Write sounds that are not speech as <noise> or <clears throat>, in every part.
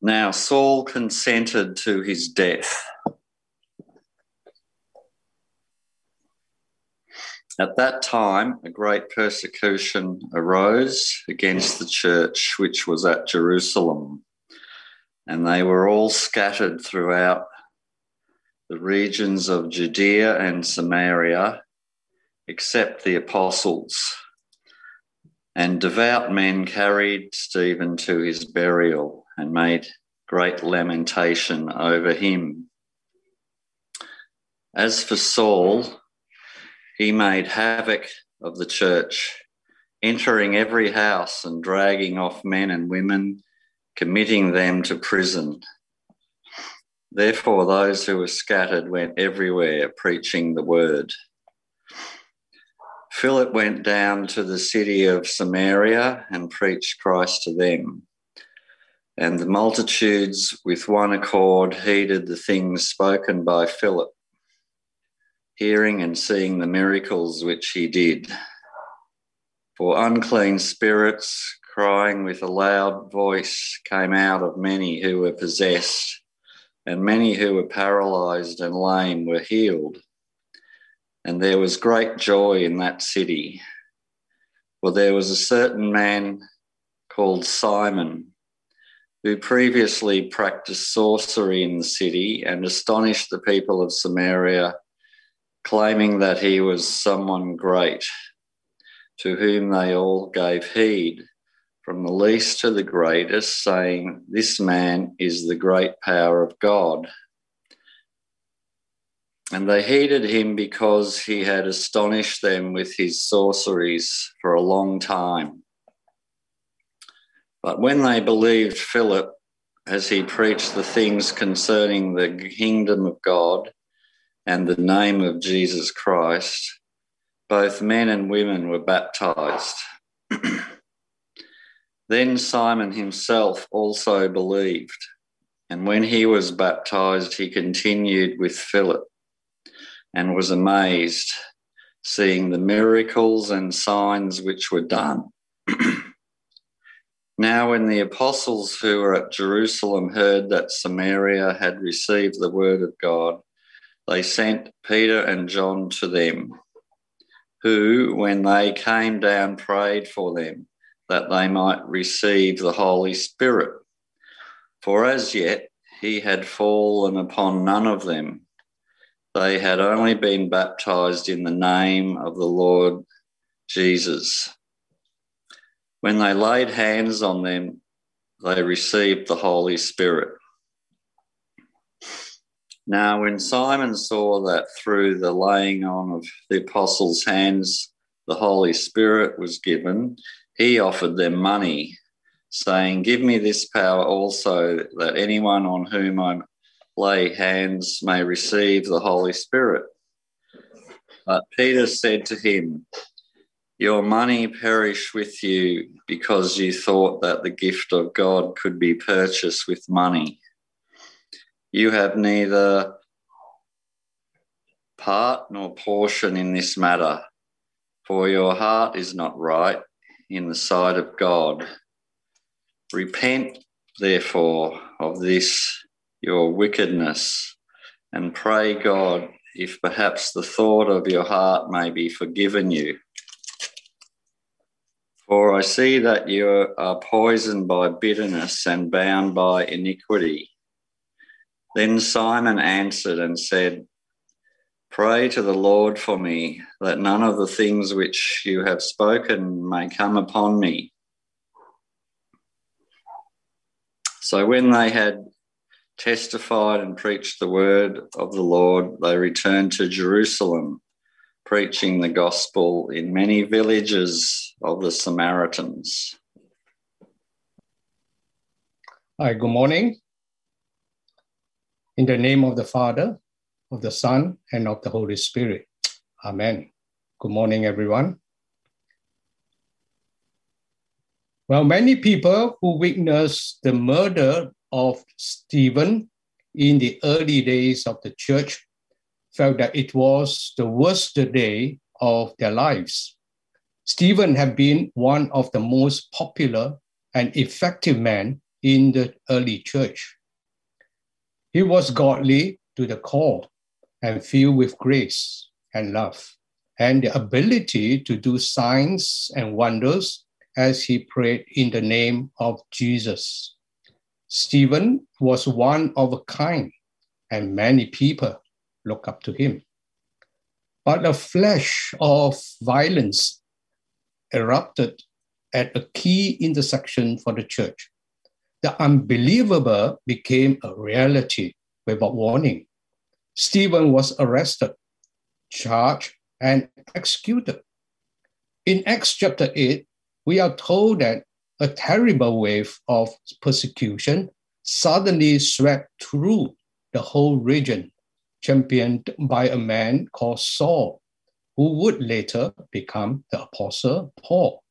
Now Saul consented to his death. At that time, a great persecution arose against the church which was at Jerusalem, and they were all scattered throughout the regions of Judea and Samaria, except the apostles. And devout men carried Stephen to his burial and made great lamentation over him. As for Saul, he made havoc of the church, entering every house and dragging off men and women, committing them to prison. Therefore, those who were scattered went everywhere preaching the word. Philip went down to the city of Samaria and preached Christ to them. And the multitudes, with one accord, heeded the things spoken by Philip hearing and seeing the miracles which he did. For unclean spirits, crying with a loud voice, came out of many who were possessed, and many who were paralyzed and lame were healed. And there was great joy in that city. For there was a certain man called Simon who previously practiced sorcery in the city and astonished the people of Samaria claiming that he was someone great, to whom they all gave heed, from the least to the greatest, saying, This man is the great power of God. And they heeded him because he had astonished them with his sorceries for a long time. But when they believed Philip as he preached the things concerning the kingdom of God, and the name of Jesus Christ, both men and women were baptized. <clears throat> then Simon himself also believed, and when he was baptized, he continued with Philip and was amazed, seeing the miracles and signs which were done. <clears throat> Now, when the apostles who were at Jerusalem heard that Samaria had received the word of God, they sent Peter and John to them, who, when they came down, prayed for them that they might receive the Holy Spirit. For as yet he had fallen upon none of them. They had only been baptized in the name of the Lord Jesus. When they laid hands on them, they received the Holy Spirit. Now, when Simon saw that through the laying on of the apostles' hands the Holy Spirit was given, he offered them money, saying, Give me this power also, that anyone on whom I lay hands may receive the Holy Spirit. But Peter said to him, Your money perish with you because you thought that the gift of God could be purchased with money. You have neither part nor portion in this matter, for your heart is not right in the sight of God. Repent, therefore, of this your wickedness, and pray God if perhaps the thought of your heart may be forgiven you. For I see that you are poisoned by bitterness and bound by iniquity. Then Simon answered and said, Pray to the Lord for me, that none of the things which you have spoken may come upon me. So when they had testified and preached the word of the Lord, they returned to Jerusalem, preaching the gospel in many villages of the Samaritans. Hi, good morning. In the name of the Father, of the Son, and of the Holy Spirit. Amen. Good morning, everyone. Well, many people who witnessed the murder of Stephen in the early days of the church felt that it was the worst day of their lives. Stephen had been one of the most popular and effective men in the early church. He was godly to the core and filled with grace and love and the ability to do signs and wonders as he prayed in the name of Jesus. Stephen was one of a kind, and many people look up to him. But a flash of violence erupted at a key intersection for the church. The unbelievable became a reality without warning. Stephen was arrested, charged, and executed. In Acts chapter 8, we are told that a terrible wave of persecution suddenly swept through the whole region, championed by a man called Saul, who would later become the Apostle Paul.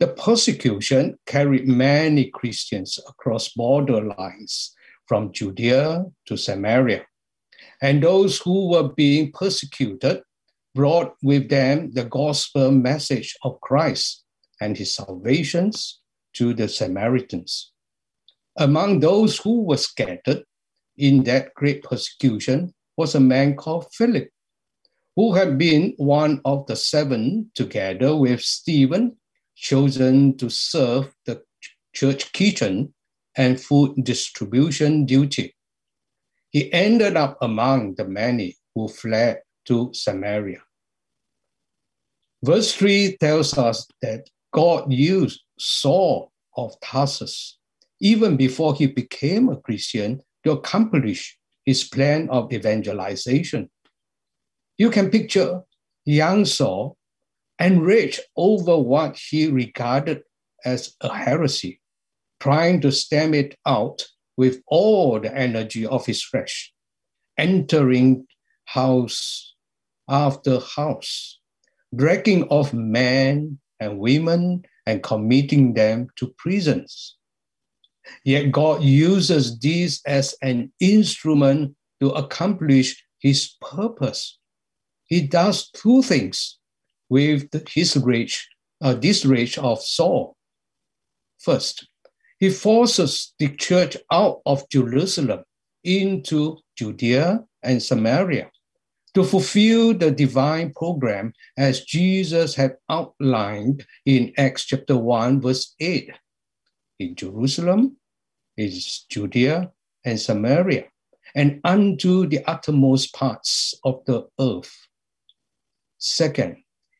The persecution carried many Christians across border lines from Judea to Samaria. And those who were being persecuted brought with them the gospel message of Christ and his salvations to the Samaritans. Among those who were scattered in that great persecution was a man called Philip, who had been one of the seven together with Stephen, chosen to serve the church kitchen and food distribution duty. He ended up among the many who fled to Samaria. Verse 3 tells us that God used Saul of Tarsus, even before he became a Christian, to accomplish his plan of evangelization. You can picture Yang Saul enraged over what he regarded as a heresy, trying to stamp it out with all the energy of his flesh, entering house after house, dragging off men and women and committing them to prisons. Yet God uses this as an instrument to accomplish his purpose. He does two things with his rage, uh, this rage of Saul. First, he forces the church out of Jerusalem into Judea and Samaria to fulfill the divine program as Jesus had outlined in Acts chapter 1, verse 8. In Jerusalem, is Judea and Samaria, and unto the uttermost parts of the earth. Second,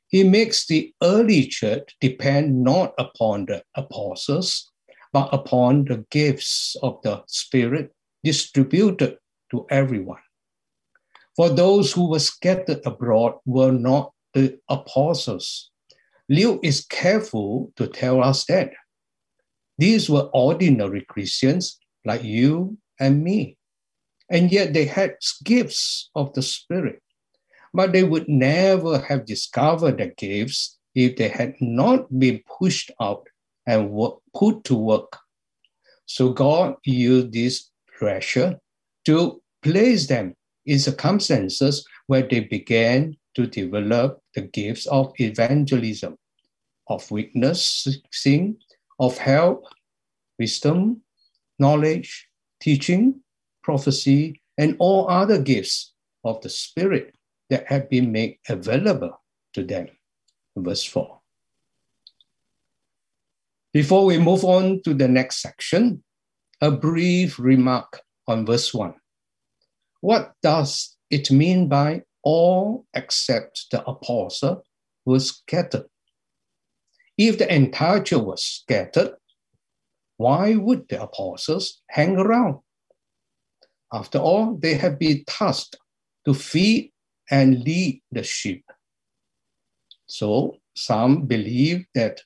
he makes the early church depend not upon the apostles, but upon the gifts of the Spirit distributed to everyone. For those who were scattered abroad were not the apostles. Luke is careful to tell us that. These were ordinary Christians like you and me. And yet they had gifts of the Spirit. But they would never have discovered the gifts if they had not been pushed out and work, put to work. So God used this pressure to place them in circumstances where they began to develop the gifts of evangelism, of witnessing, of help, wisdom, knowledge, teaching, prophecy, and all other gifts of the Spirit that have been made available to them. Verse 4. Before we move on to the next section, a brief remark on verse 1. What does it mean by all except the apostle was scattered? If the entire church was scattered, why would the apostles hang around? After all, they have been tasked to feed and lead the sheep. So some believe that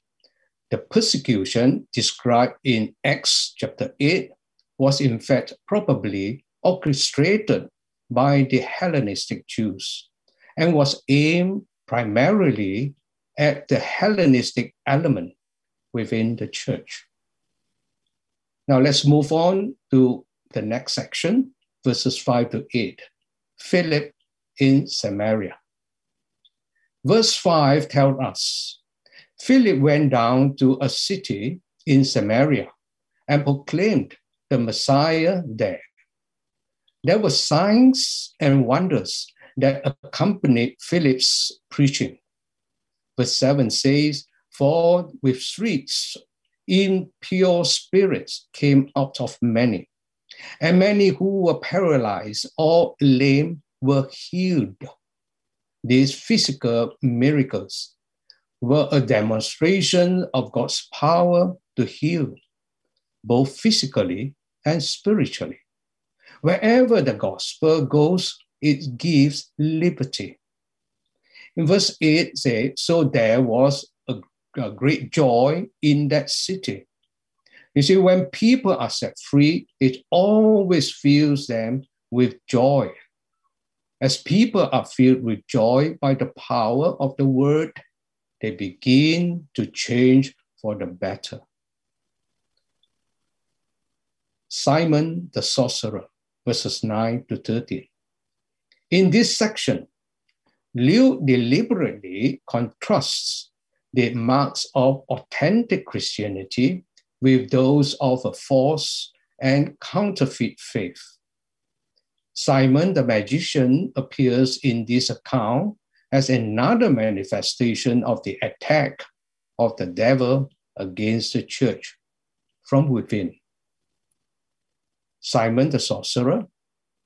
the persecution described in Acts chapter 8 was in fact probably orchestrated by the Hellenistic Jews and was aimed primarily at the Hellenistic element within the church. Now let's move on to the next section, verses 5 to 8. Philip in Samaria. Verse 5 tells us Philip went down to a city in Samaria and proclaimed the Messiah there. There were signs and wonders that accompanied Philip's preaching. Verse 7 says, For with shrieks, impure spirits came out of many, and many who were paralyzed or lame were healed. These physical miracles were a demonstration of God's power to heal, both physically and spiritually. Wherever the gospel goes, it gives liberty. In verse 8 say, so there was a, a great joy in that city. You see, when people are set free, it always fills them with joy. As people are filled with joy by the power of the word, they begin to change for the better. Simon the sorcerer, verses 9 to 13. In this section, Luke deliberately contrasts the marks of authentic Christianity with those of a false and counterfeit faith. Simon the magician appears in this account as another manifestation of the attack of the devil against the church from within. Simon the sorcerer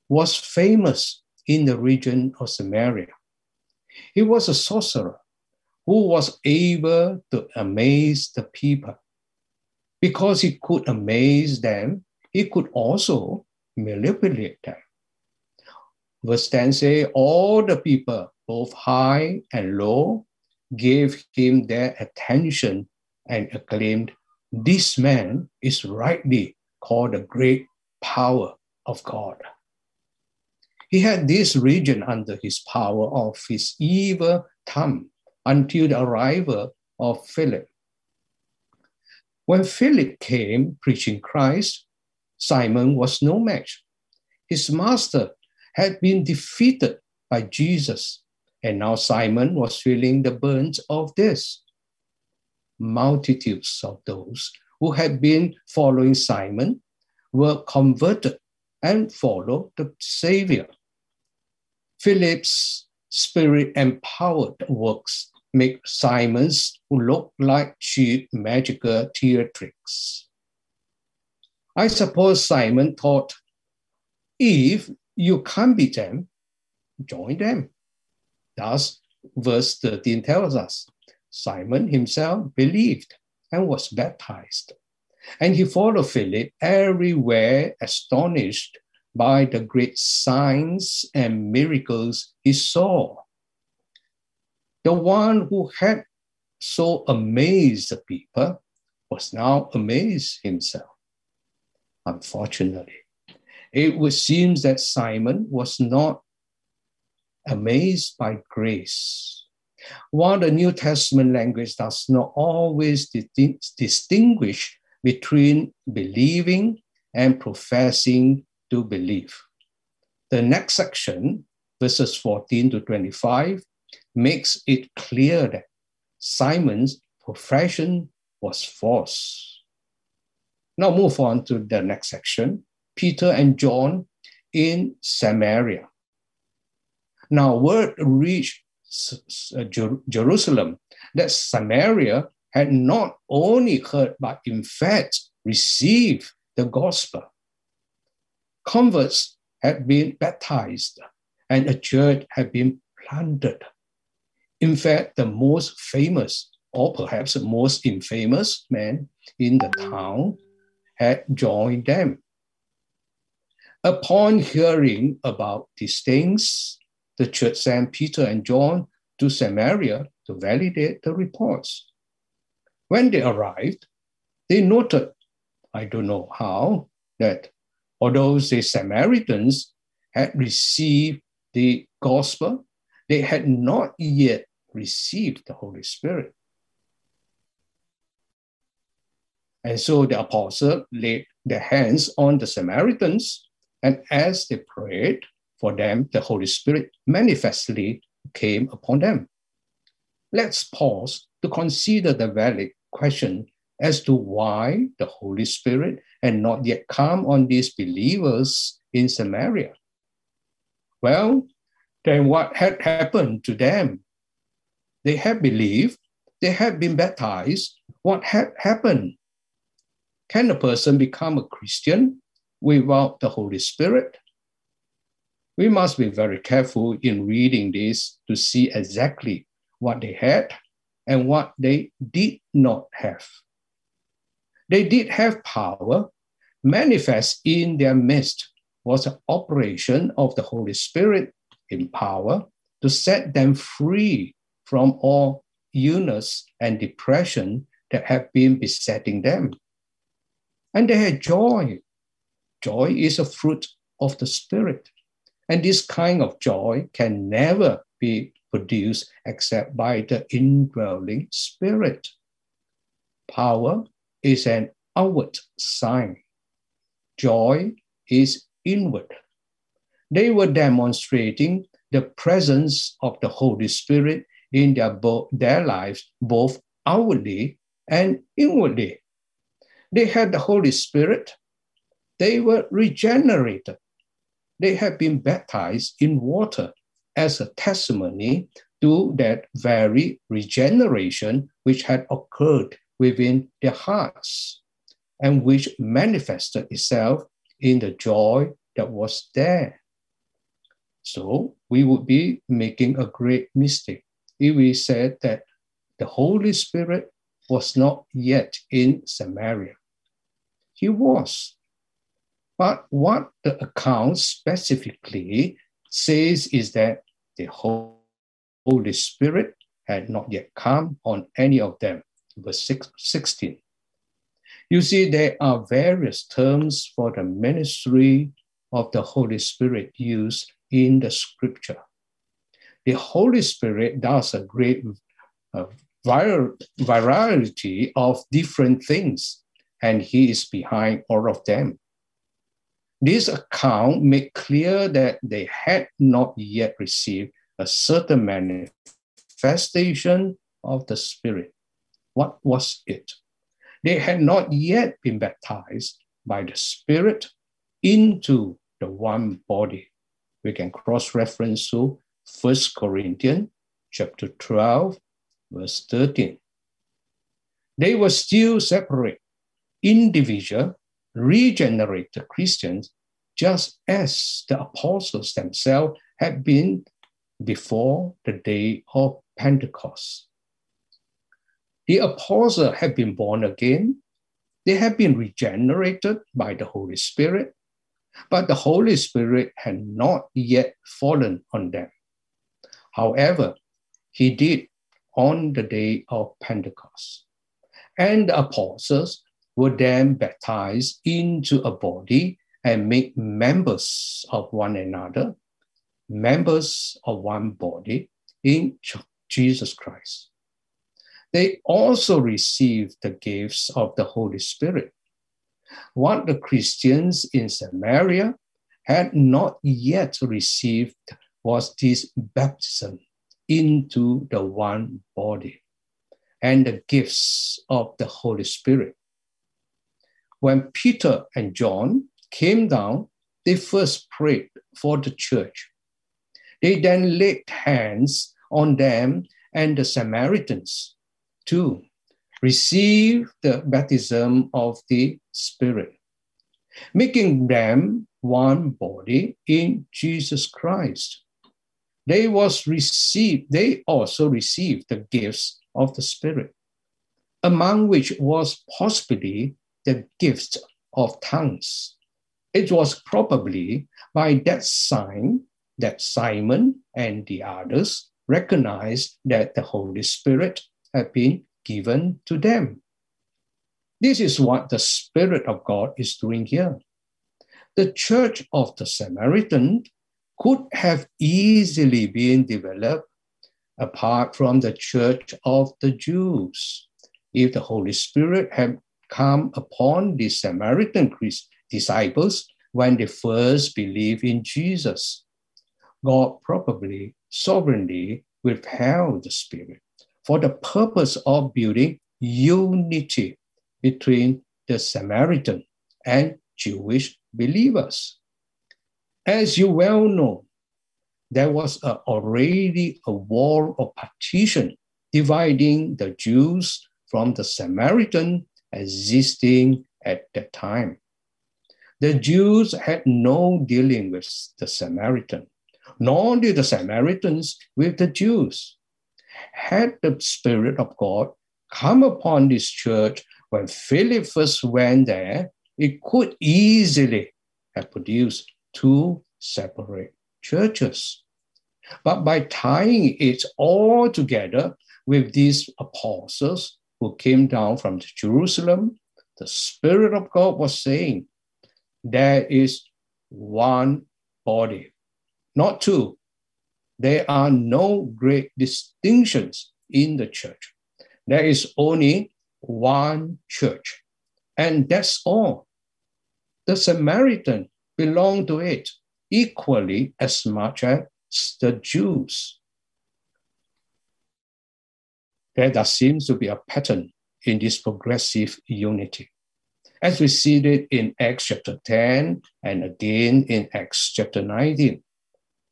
was famous in the region of Samaria. He was a sorcerer who was able to amaze the people. Because he could amaze them, he could also manipulate them. Verse 10 say, All the people both high and low, gave him their attention and acclaimed, This man is rightly called the great power of God. He had this region under his power of his evil thumb until the arrival of Philip. When Philip came preaching Christ, Simon was no match. His master had been defeated by Jesus and now Simon was feeling the burns of this. Multitudes of those who had been following Simon were converted and followed the Savior. Philip's spirit empowered works make Simon's look like cheap magical theatrics. I suppose Simon thought, if you can't beat them, join them. Thus, verse 13 tells us Simon himself believed and was baptized. And he followed Philip everywhere, astonished by the great signs and miracles he saw. The one who had so amazed the people was now amazed himself. Unfortunately, it would seem that Simon was not amazed by grace. While the New Testament language does not always distinguish between believing and professing to believe. The next section, verses 14 to 25, makes it clear that Simon's profession was false. Now move on to the next section. Peter and John in Samaria. Now, word reached uh, Jerusalem that Samaria had not only heard, but in fact received the gospel. Converts had been baptized and a church had been planted. In fact, the most famous, or perhaps the most infamous man in the town had joined them. Upon hearing about these things, the church sent Peter and John to Samaria to validate the reports. When they arrived, they noted, I don't know how, that although the Samaritans had received the gospel, they had not yet received the Holy Spirit. And so the apostle laid their hands on the Samaritans, and as they prayed, for them, the Holy Spirit manifestly came upon them. Let's pause to consider the valid question as to why the Holy Spirit had not yet come on these believers in Samaria. Well, then what had happened to them? They had believed, they had been baptized. What had happened? Can a person become a Christian without the Holy Spirit? We must be very careful in reading this to see exactly what they had and what they did not have. They did have power, manifest in their midst was the operation of the Holy Spirit in power to set them free from all illness and depression that had been besetting them. And they had joy. Joy is a fruit of the Spirit. And this kind of joy can never be produced except by the indwelling Spirit. Power is an outward sign. Joy is inward. They were demonstrating the presence of the Holy Spirit in their, bo- their lives, both outwardly and inwardly. They had the Holy Spirit. They were regenerated. They had been baptized in water as a testimony to that very regeneration which had occurred within their hearts and which manifested itself in the joy that was there. So we would be making a great mistake if we said that the Holy Spirit was not yet in Samaria. He was. But what the account specifically says is that the Holy Spirit had not yet come on any of them. Verse 16. You see, there are various terms for the ministry of the Holy Spirit used in the scripture. The Holy Spirit does a great uh, variety of different things, and He is behind all of them. This account made clear that they had not yet received a certain manifestation of the Spirit. What was it? They had not yet been baptized by the Spirit into the one body. We can cross-reference to 1 Corinthians chapter 12, verse 13. They were still separate, individual, regenerated Christians, just as the apostles themselves had been before the day of Pentecost. The apostles have been born again. They have been regenerated by the Holy Spirit, but the Holy Spirit had not yet fallen on them. However, he did on the day of Pentecost. And the apostles were then baptized into a body and made members of one another, members of one body in Jesus Christ they also received the gifts of the Holy Spirit. What the Christians in Samaria had not yet received was this baptism into the one body and the gifts of the Holy Spirit. When Peter and John came down, they first prayed for the church. They then laid hands on them and the Samaritans to receive the baptism of the Spirit, making them one body in Jesus Christ. They was received, they also received the gifts of the Spirit, among which was possibly the gift of tongues. It was probably by that sign that Simon and the others recognized that the Holy Spirit have been given to them. This is what the Spirit of God is doing here. The church of the Samaritan could have easily been developed apart from the church of the Jews if the Holy Spirit had come upon the Samaritan disciples when they first believed in Jesus. God probably sovereignly withheld the Spirit for the purpose of building unity between the Samaritan and Jewish believers. As you well know, there was a, already a wall of partition dividing the Jews from the Samaritan existing at that time. The Jews had no dealing with the Samaritan, nor did the Samaritans with the Jews. Had the Spirit of God come upon this church when Philip first went there, it could easily have produced two separate churches. But by tying it all together with these apostles who came down from Jerusalem, the Spirit of God was saying, There is one body, not two. There are no great distinctions in the church. There is only one church, and that's all. The Samaritan belonged to it equally as much as the Jews. There does seems to be a pattern in this progressive unity. As we see it in Acts chapter 10 and again in Acts chapter 19.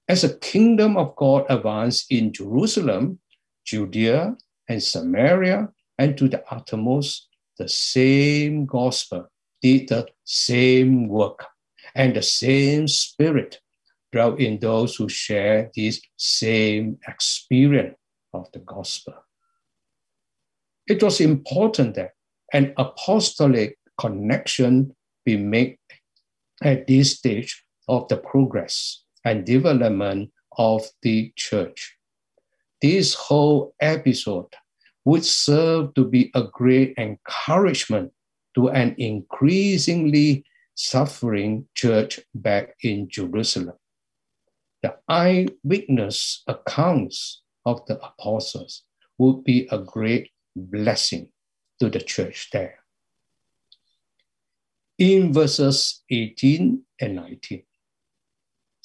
As the kingdom of God advanced in Jerusalem, Judea, and Samaria, and to the uttermost, the same gospel did the same work, and the same spirit dwelt in those who share this same experience of the gospel. It was important that an apostolic connection be made at this stage of the progress and development of the church. This whole episode would serve to be a great encouragement to an increasingly suffering church back in Jerusalem. The eyewitness accounts of the apostles would be a great blessing to the church there. In verses 18 and 19,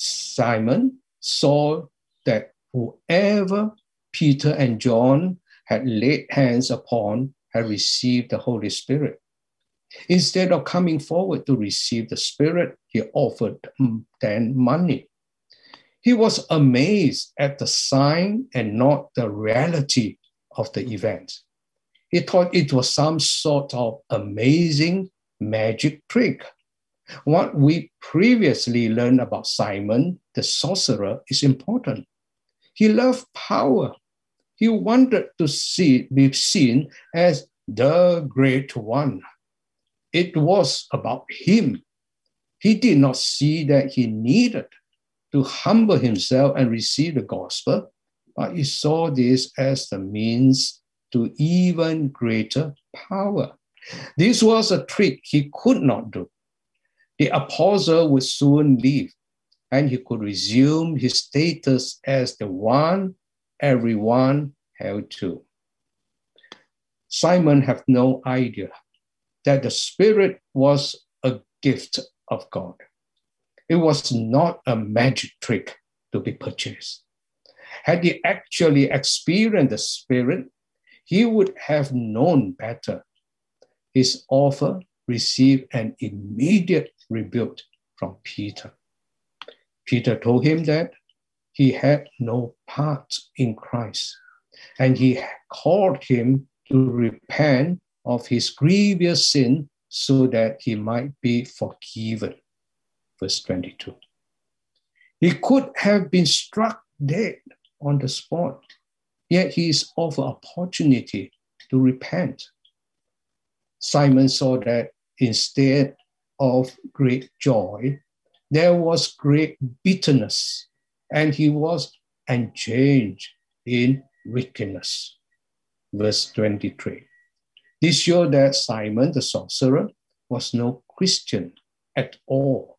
Simon saw that whoever Peter and John had laid hands upon had received the Holy Spirit. Instead of coming forward to receive the Spirit, he offered them money. He was amazed at the sign and not the reality of the event. He thought it was some sort of amazing magic trick. What we previously learned about Simon the sorcerer is important. He loved power. He wanted to see, be seen as the great one. It was about him. He did not see that he needed to humble himself and receive the gospel, but he saw this as the means to even greater power. This was a trick he could not do. The apostle would soon leave, and he could resume his status as the one everyone held to. Simon had no idea that the Spirit was a gift of God. It was not a magic trick to be purchased. Had he actually experienced the Spirit, he would have known better. His offer received an immediate rebuke from Peter. Peter told him that he had no part in Christ, and he called him to repent of his grievous sin so that he might be forgiven. Verse 22. He could have been struck dead on the spot Yet he is offered opportunity to repent. Simon saw that instead of great joy, there was great bitterness, and he was enchanged in wickedness. Verse 23. This showed that Simon the sorcerer was no Christian at all.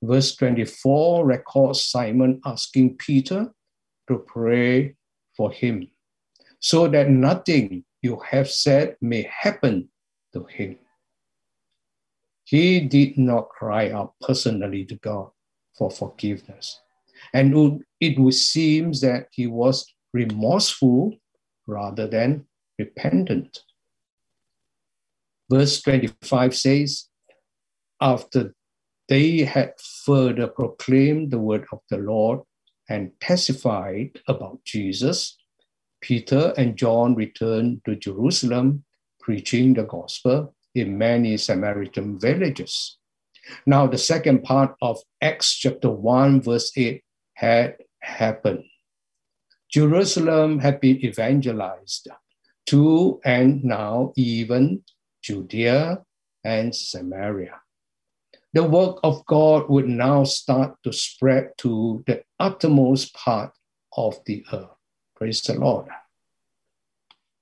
Verse 24 records Simon asking Peter to pray for him, so that nothing you have said may happen to him. He did not cry out personally to God for forgiveness. And it would seem that he was remorseful rather than repentant. Verse 25 says, after they had further proclaimed the word of the Lord and testified about Jesus, Peter and John returned to Jerusalem, preaching the gospel in many Samaritan villages. Now, the second part of Acts chapter 1, verse 8 had happened. Jerusalem had been evangelized to and now even Judea and Samaria. The work of God would now start to spread to the uttermost part of the earth. Praise the Lord.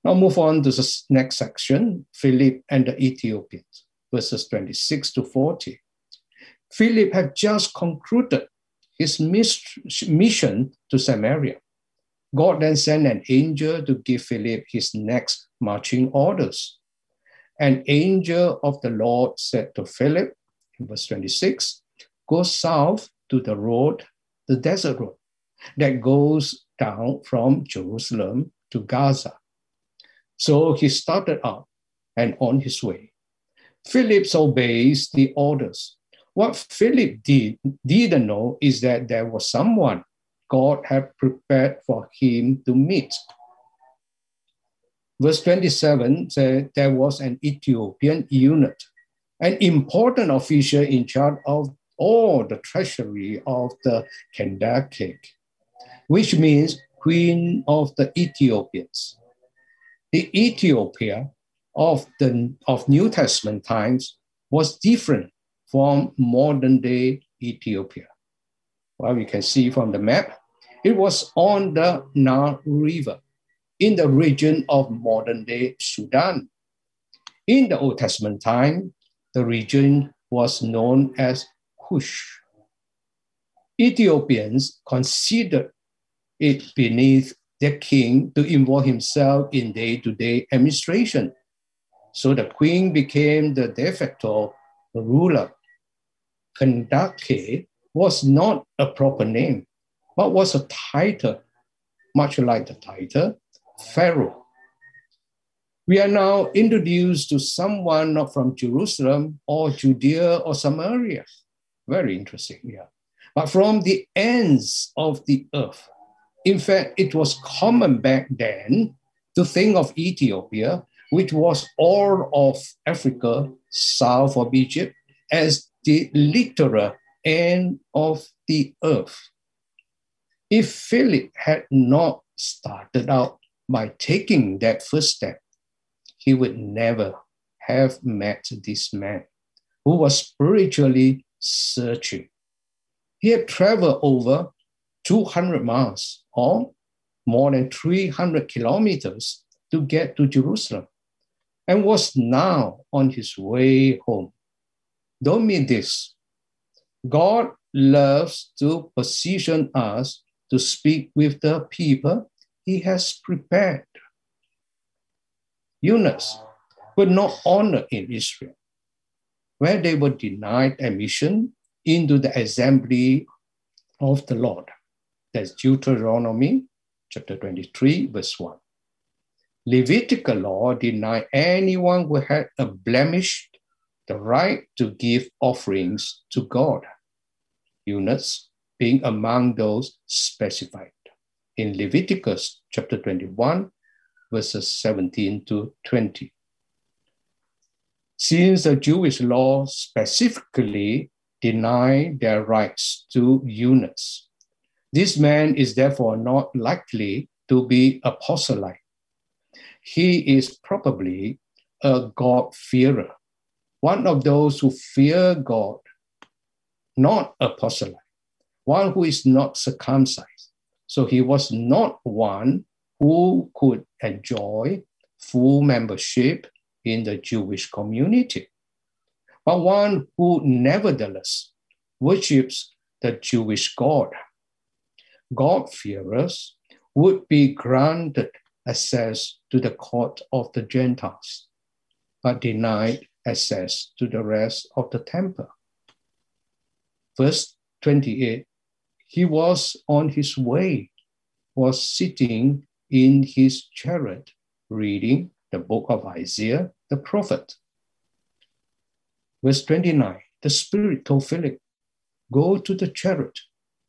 Now move on to the next section, Philip and the Ethiopians, verses 26 to 40. Philip had just concluded his mission to Samaria. God then sent an angel to give Philip his next marching orders. An angel of the Lord said to Philip, in verse 26, Go south to the road, the desert road, that goes down from Jerusalem to Gaza. So he started out and on his way. Philip obeys the orders. What Philip did, didn't know is that there was someone God had prepared for him to meet. Verse 27 said there was an Ethiopian eunuch, an important official in charge of all the treasury of the Kandake, which means Queen of the Ethiopians the Ethiopia of the of New Testament times was different from modern day Ethiopia. Well, you can see from the map, it was on the Nile River in the region of modern day Sudan. In the Old Testament time, the region was known as Cush. Ethiopians considered it beneath their king to involve himself in day-to-day administration. So the queen became the de facto ruler. Kandake was not a proper name, but was a title, much like the title Pharaoh. We are now introduced to someone not from Jerusalem or Judea or Samaria. Very interesting, yeah. But from the ends of the earth, in fact, it was common back then to think of Ethiopia, which was all of Africa south of Egypt, as the literal end of the earth. If Philip had not started out by taking that first step, he would never have met this man who was spiritually searching. He had traveled over 200 miles or more than 300 kilometers to get to Jerusalem and was now on his way home. Don't mean this. God loves to position us to speak with the people he has prepared. Eunuchs were not honored in Israel, where they were denied admission into the assembly of the Lord. That's Deuteronomy chapter 23, verse 1. Levitical law denied anyone who had a blemish the right to give offerings to God, eunuchs being among those specified in Leviticus chapter 21, verses 17 to 20. Since the Jewish law specifically denied their rights to eunuchs, this man is therefore not likely to be a proselyte. He is probably a God-fearer, one of those who fear God, not a proselyte, one who is not circumcised. So he was not one who could enjoy full membership in the Jewish community, but one who nevertheless worships the Jewish God. God-fearers would be granted access to the court of the Gentiles, but denied access to the rest of the temple. Verse 28 He was on his way, was sitting in his chariot, reading the book of Isaiah the prophet. Verse 29 the Spirit told Philip, Go to the chariot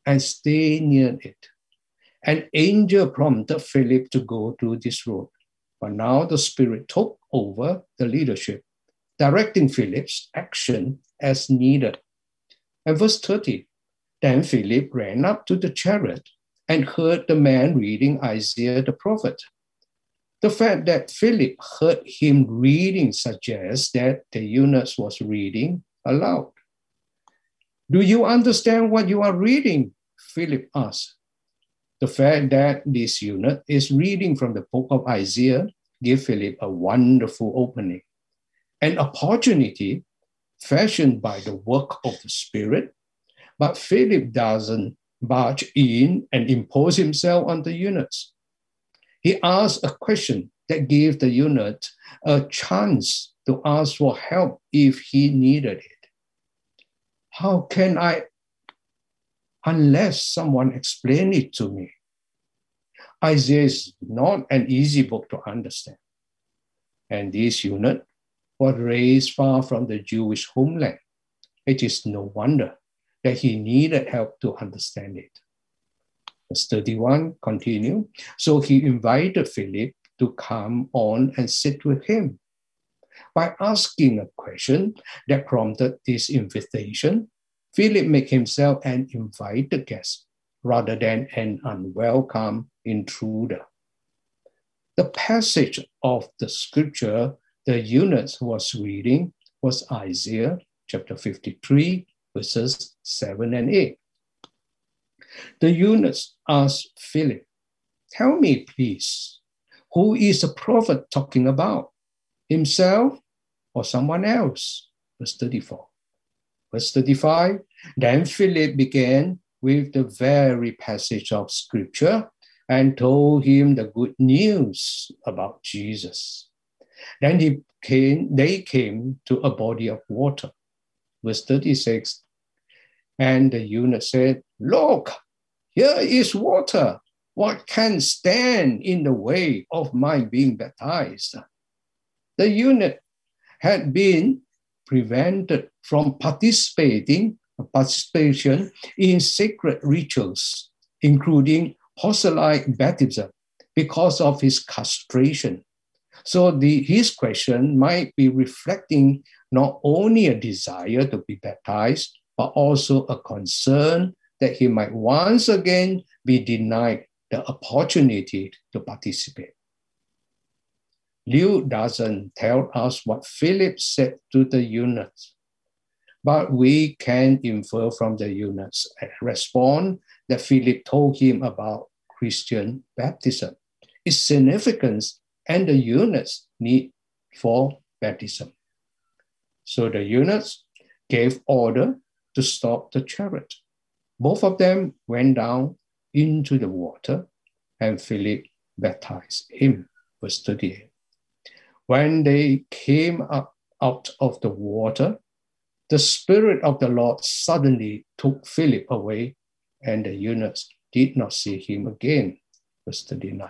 and stay near it. An angel prompted Philip to go to this road. But now the Spirit took over the leadership, directing Philip's action as needed. And verse 30 Then Philip ran up to the chariot and heard the man reading Isaiah the prophet. The fact that Philip heard him reading suggests that the eunuch was reading aloud. Do you understand what you are reading? Philip asked. The fact that this eunuch is reading from the book of Isaiah gave Philip a wonderful opening, an opportunity fashioned by the work of the Spirit. But Philip doesn't barge in and impose himself on the eunuchs. He asked a question that gave the eunuch a chance to ask for help if he needed it. How can I, unless someone explain it to me? Isaiah is not an easy book to understand. And this eunuch was raised far from the Jewish homeland. It is no wonder that he needed help to understand it. Verse 31 continue. So he invited Philip to come on and sit with him. By asking a question that prompted this invitation, Philip made himself an invited guest rather than an unwelcome intruder. The passage of the scripture the eunuch was reading was Isaiah chapter 53, verses 7 and 8. The eunuch asked Philip, Tell me, please, who is the prophet talking about? Himself or someone else? Verse 34. Verse 35 Then Philip began with the very passage of scripture and told him the good news about Jesus. Then he came, they came to a body of water. Verse 36 And the eunuch said, Look, here is water. What can stand in the way of my being baptized? The eunuch had been prevented from participating participation in sacred rituals, including proselyte baptism, because of his castration. So the, his question might be reflecting not only a desire to be baptized, but also a concern that he might once again be denied the opportunity to participate. Luke doesn't tell us what Philip said to the eunuchs, but we can infer from the eunuch's response that Philip told him about Christian baptism, its significance, and the eunuch's need for baptism. So the eunuchs gave order to stop the chariot. Both of them went down into the water, and Philip baptized him. Verse 38. When they came up out of the water, the Spirit of the Lord suddenly took Philip away, and the eunuchs did not see him again. Verse 39.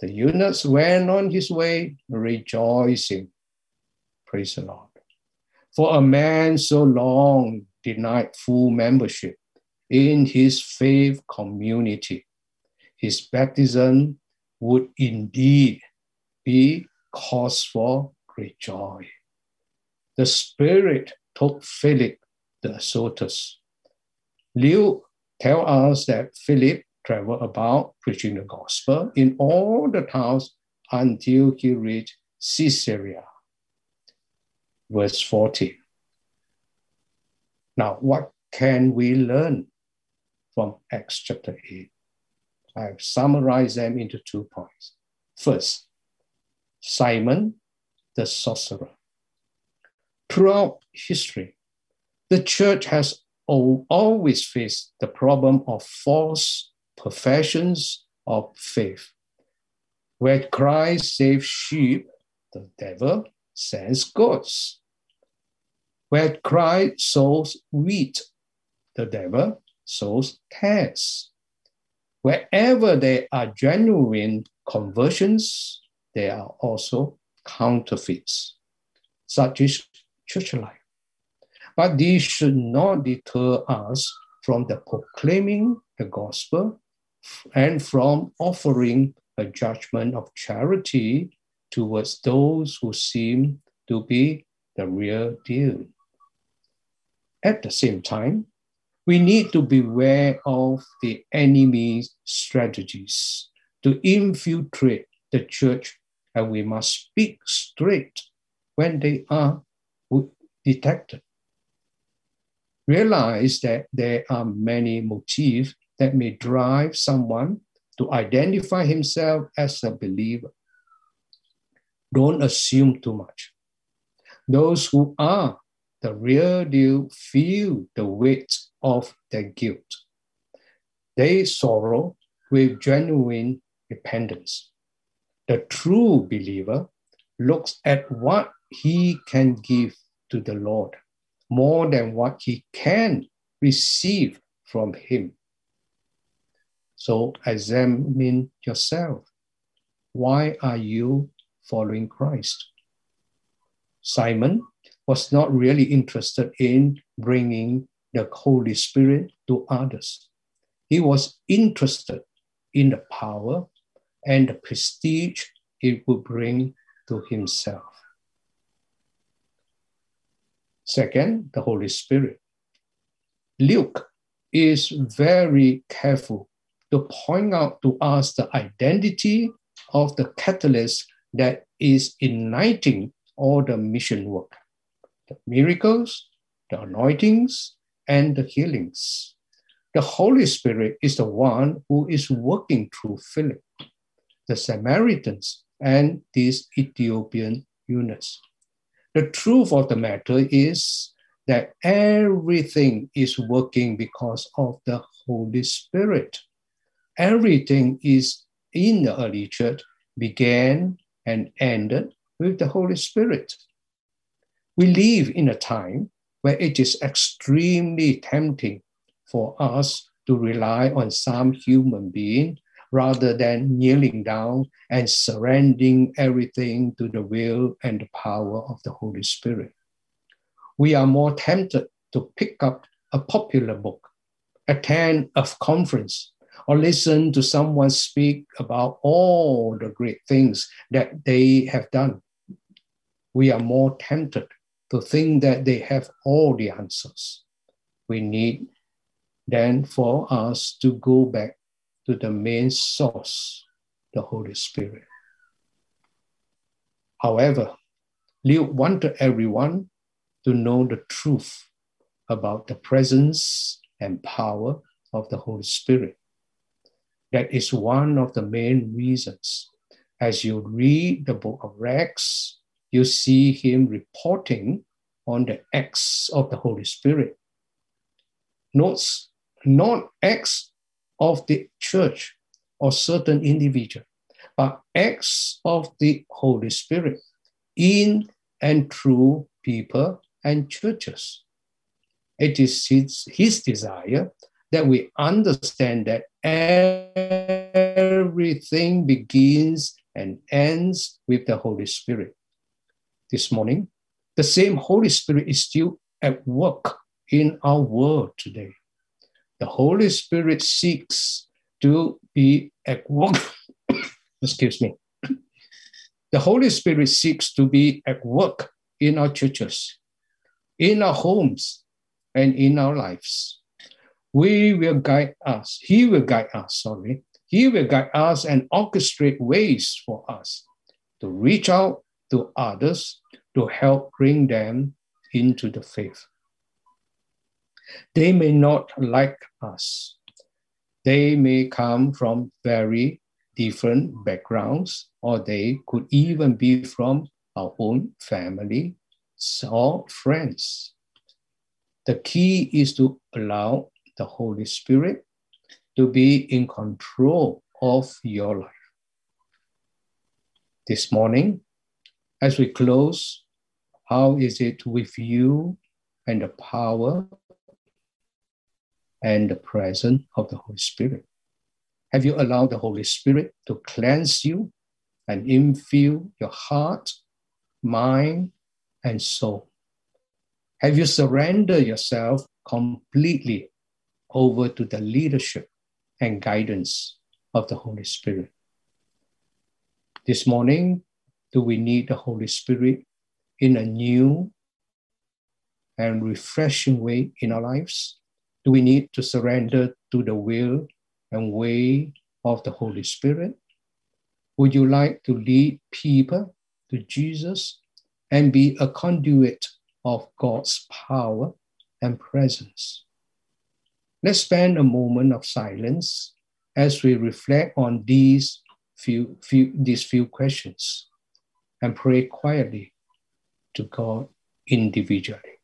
The eunuchs went on his way rejoicing. Praise the Lord. For a man so long denied full membership in his faith community, his baptism would indeed be cause for great joy. The Spirit took Philip the Azotus. Luke tell us that Philip traveled about preaching the gospel in all the towns until he reached Caesarea. Verse 40. Now, what can we learn from Acts chapter 8? I've summarized them into two points. First, Simon the sorcerer. Throughout history, the church has always faced the problem of false professions of faith. Where Christ saves sheep, the devil sends goats. Where Christ sows wheat, the devil sows tares. Wherever there are genuine conversions, there are also counterfeits. Such as church life. But these should not deter us from the proclaiming the gospel and from offering a judgment of charity towards those who seem to be the real deal. At the same time, we need to beware of the enemy's strategies to infiltrate the church, and we must speak straight when they are detected. Realize that there are many motives that may drive someone to identify himself as a believer. Don't assume too much. Those who are the real deal feel the weight of their guilt. They sorrow with genuine repentance. The true believer looks at what he can give to the Lord more than what he can receive from him. So examine yourself. Why are you following Christ? Simon was not really interested in bringing the Holy Spirit to others. He was interested in the power and the prestige it would bring to himself. Second, the Holy Spirit. Luke is very careful to point out to us the identity of the catalyst that is igniting all the mission work the miracles, the anointings, and the healings. The Holy Spirit is the one who is working through Philip, the Samaritans, and these Ethiopian eunuchs. The truth of the matter is that everything is working because of the Holy Spirit. Everything is in the early church began and ended with the Holy Spirit. We live in a time where it is extremely tempting for us to rely on some human being rather than kneeling down and surrendering everything to the will and the power of the Holy Spirit. We are more tempted to pick up a popular book, attend a conference, or listen to someone speak about all the great things that they have done. We are more tempted to think that they have all the answers. We need then for us to go back to the main source, the Holy Spirit. However, Luke wanted everyone to know the truth about the presence and power of the Holy Spirit. That is one of the main reasons. As you read the book of Acts, you see him reporting on the acts of the Holy Spirit. Notes not acts of the church or certain individual, but acts of the Holy Spirit in and through people and churches. It is his, his desire that we understand that everything begins and ends with the Holy Spirit this morning, the same Holy Spirit is still at work in our world today. The Holy Spirit seeks to be at work. <coughs> Excuse me. The Holy Spirit seeks to be at work in our churches, in our homes, and in our lives. We will guide us. He will guide us, sorry. He will guide us and orchestrate ways for us to reach out to others to help bring them into the faith. They may not like us. They may come from very different backgrounds, or they could even be from our own family or friends. The key is to allow the Holy Spirit to be in control of your life. This morning, as we close, how is it with you and the power and the presence of the Holy Spirit? Have you allowed the Holy Spirit to cleanse you and infill your heart, mind, and soul? Have you surrendered yourself completely over to the leadership and guidance of the Holy Spirit? This morning, do we need the Holy Spirit in a new and refreshing way in our lives? Do we need to surrender to the will and way of the Holy Spirit? Would you like to lead people to Jesus and be a conduit of God's power and presence? Let's spend a moment of silence as we reflect on these few, few, these few questions and pray quietly to God individually.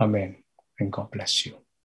Amen. And God bless you.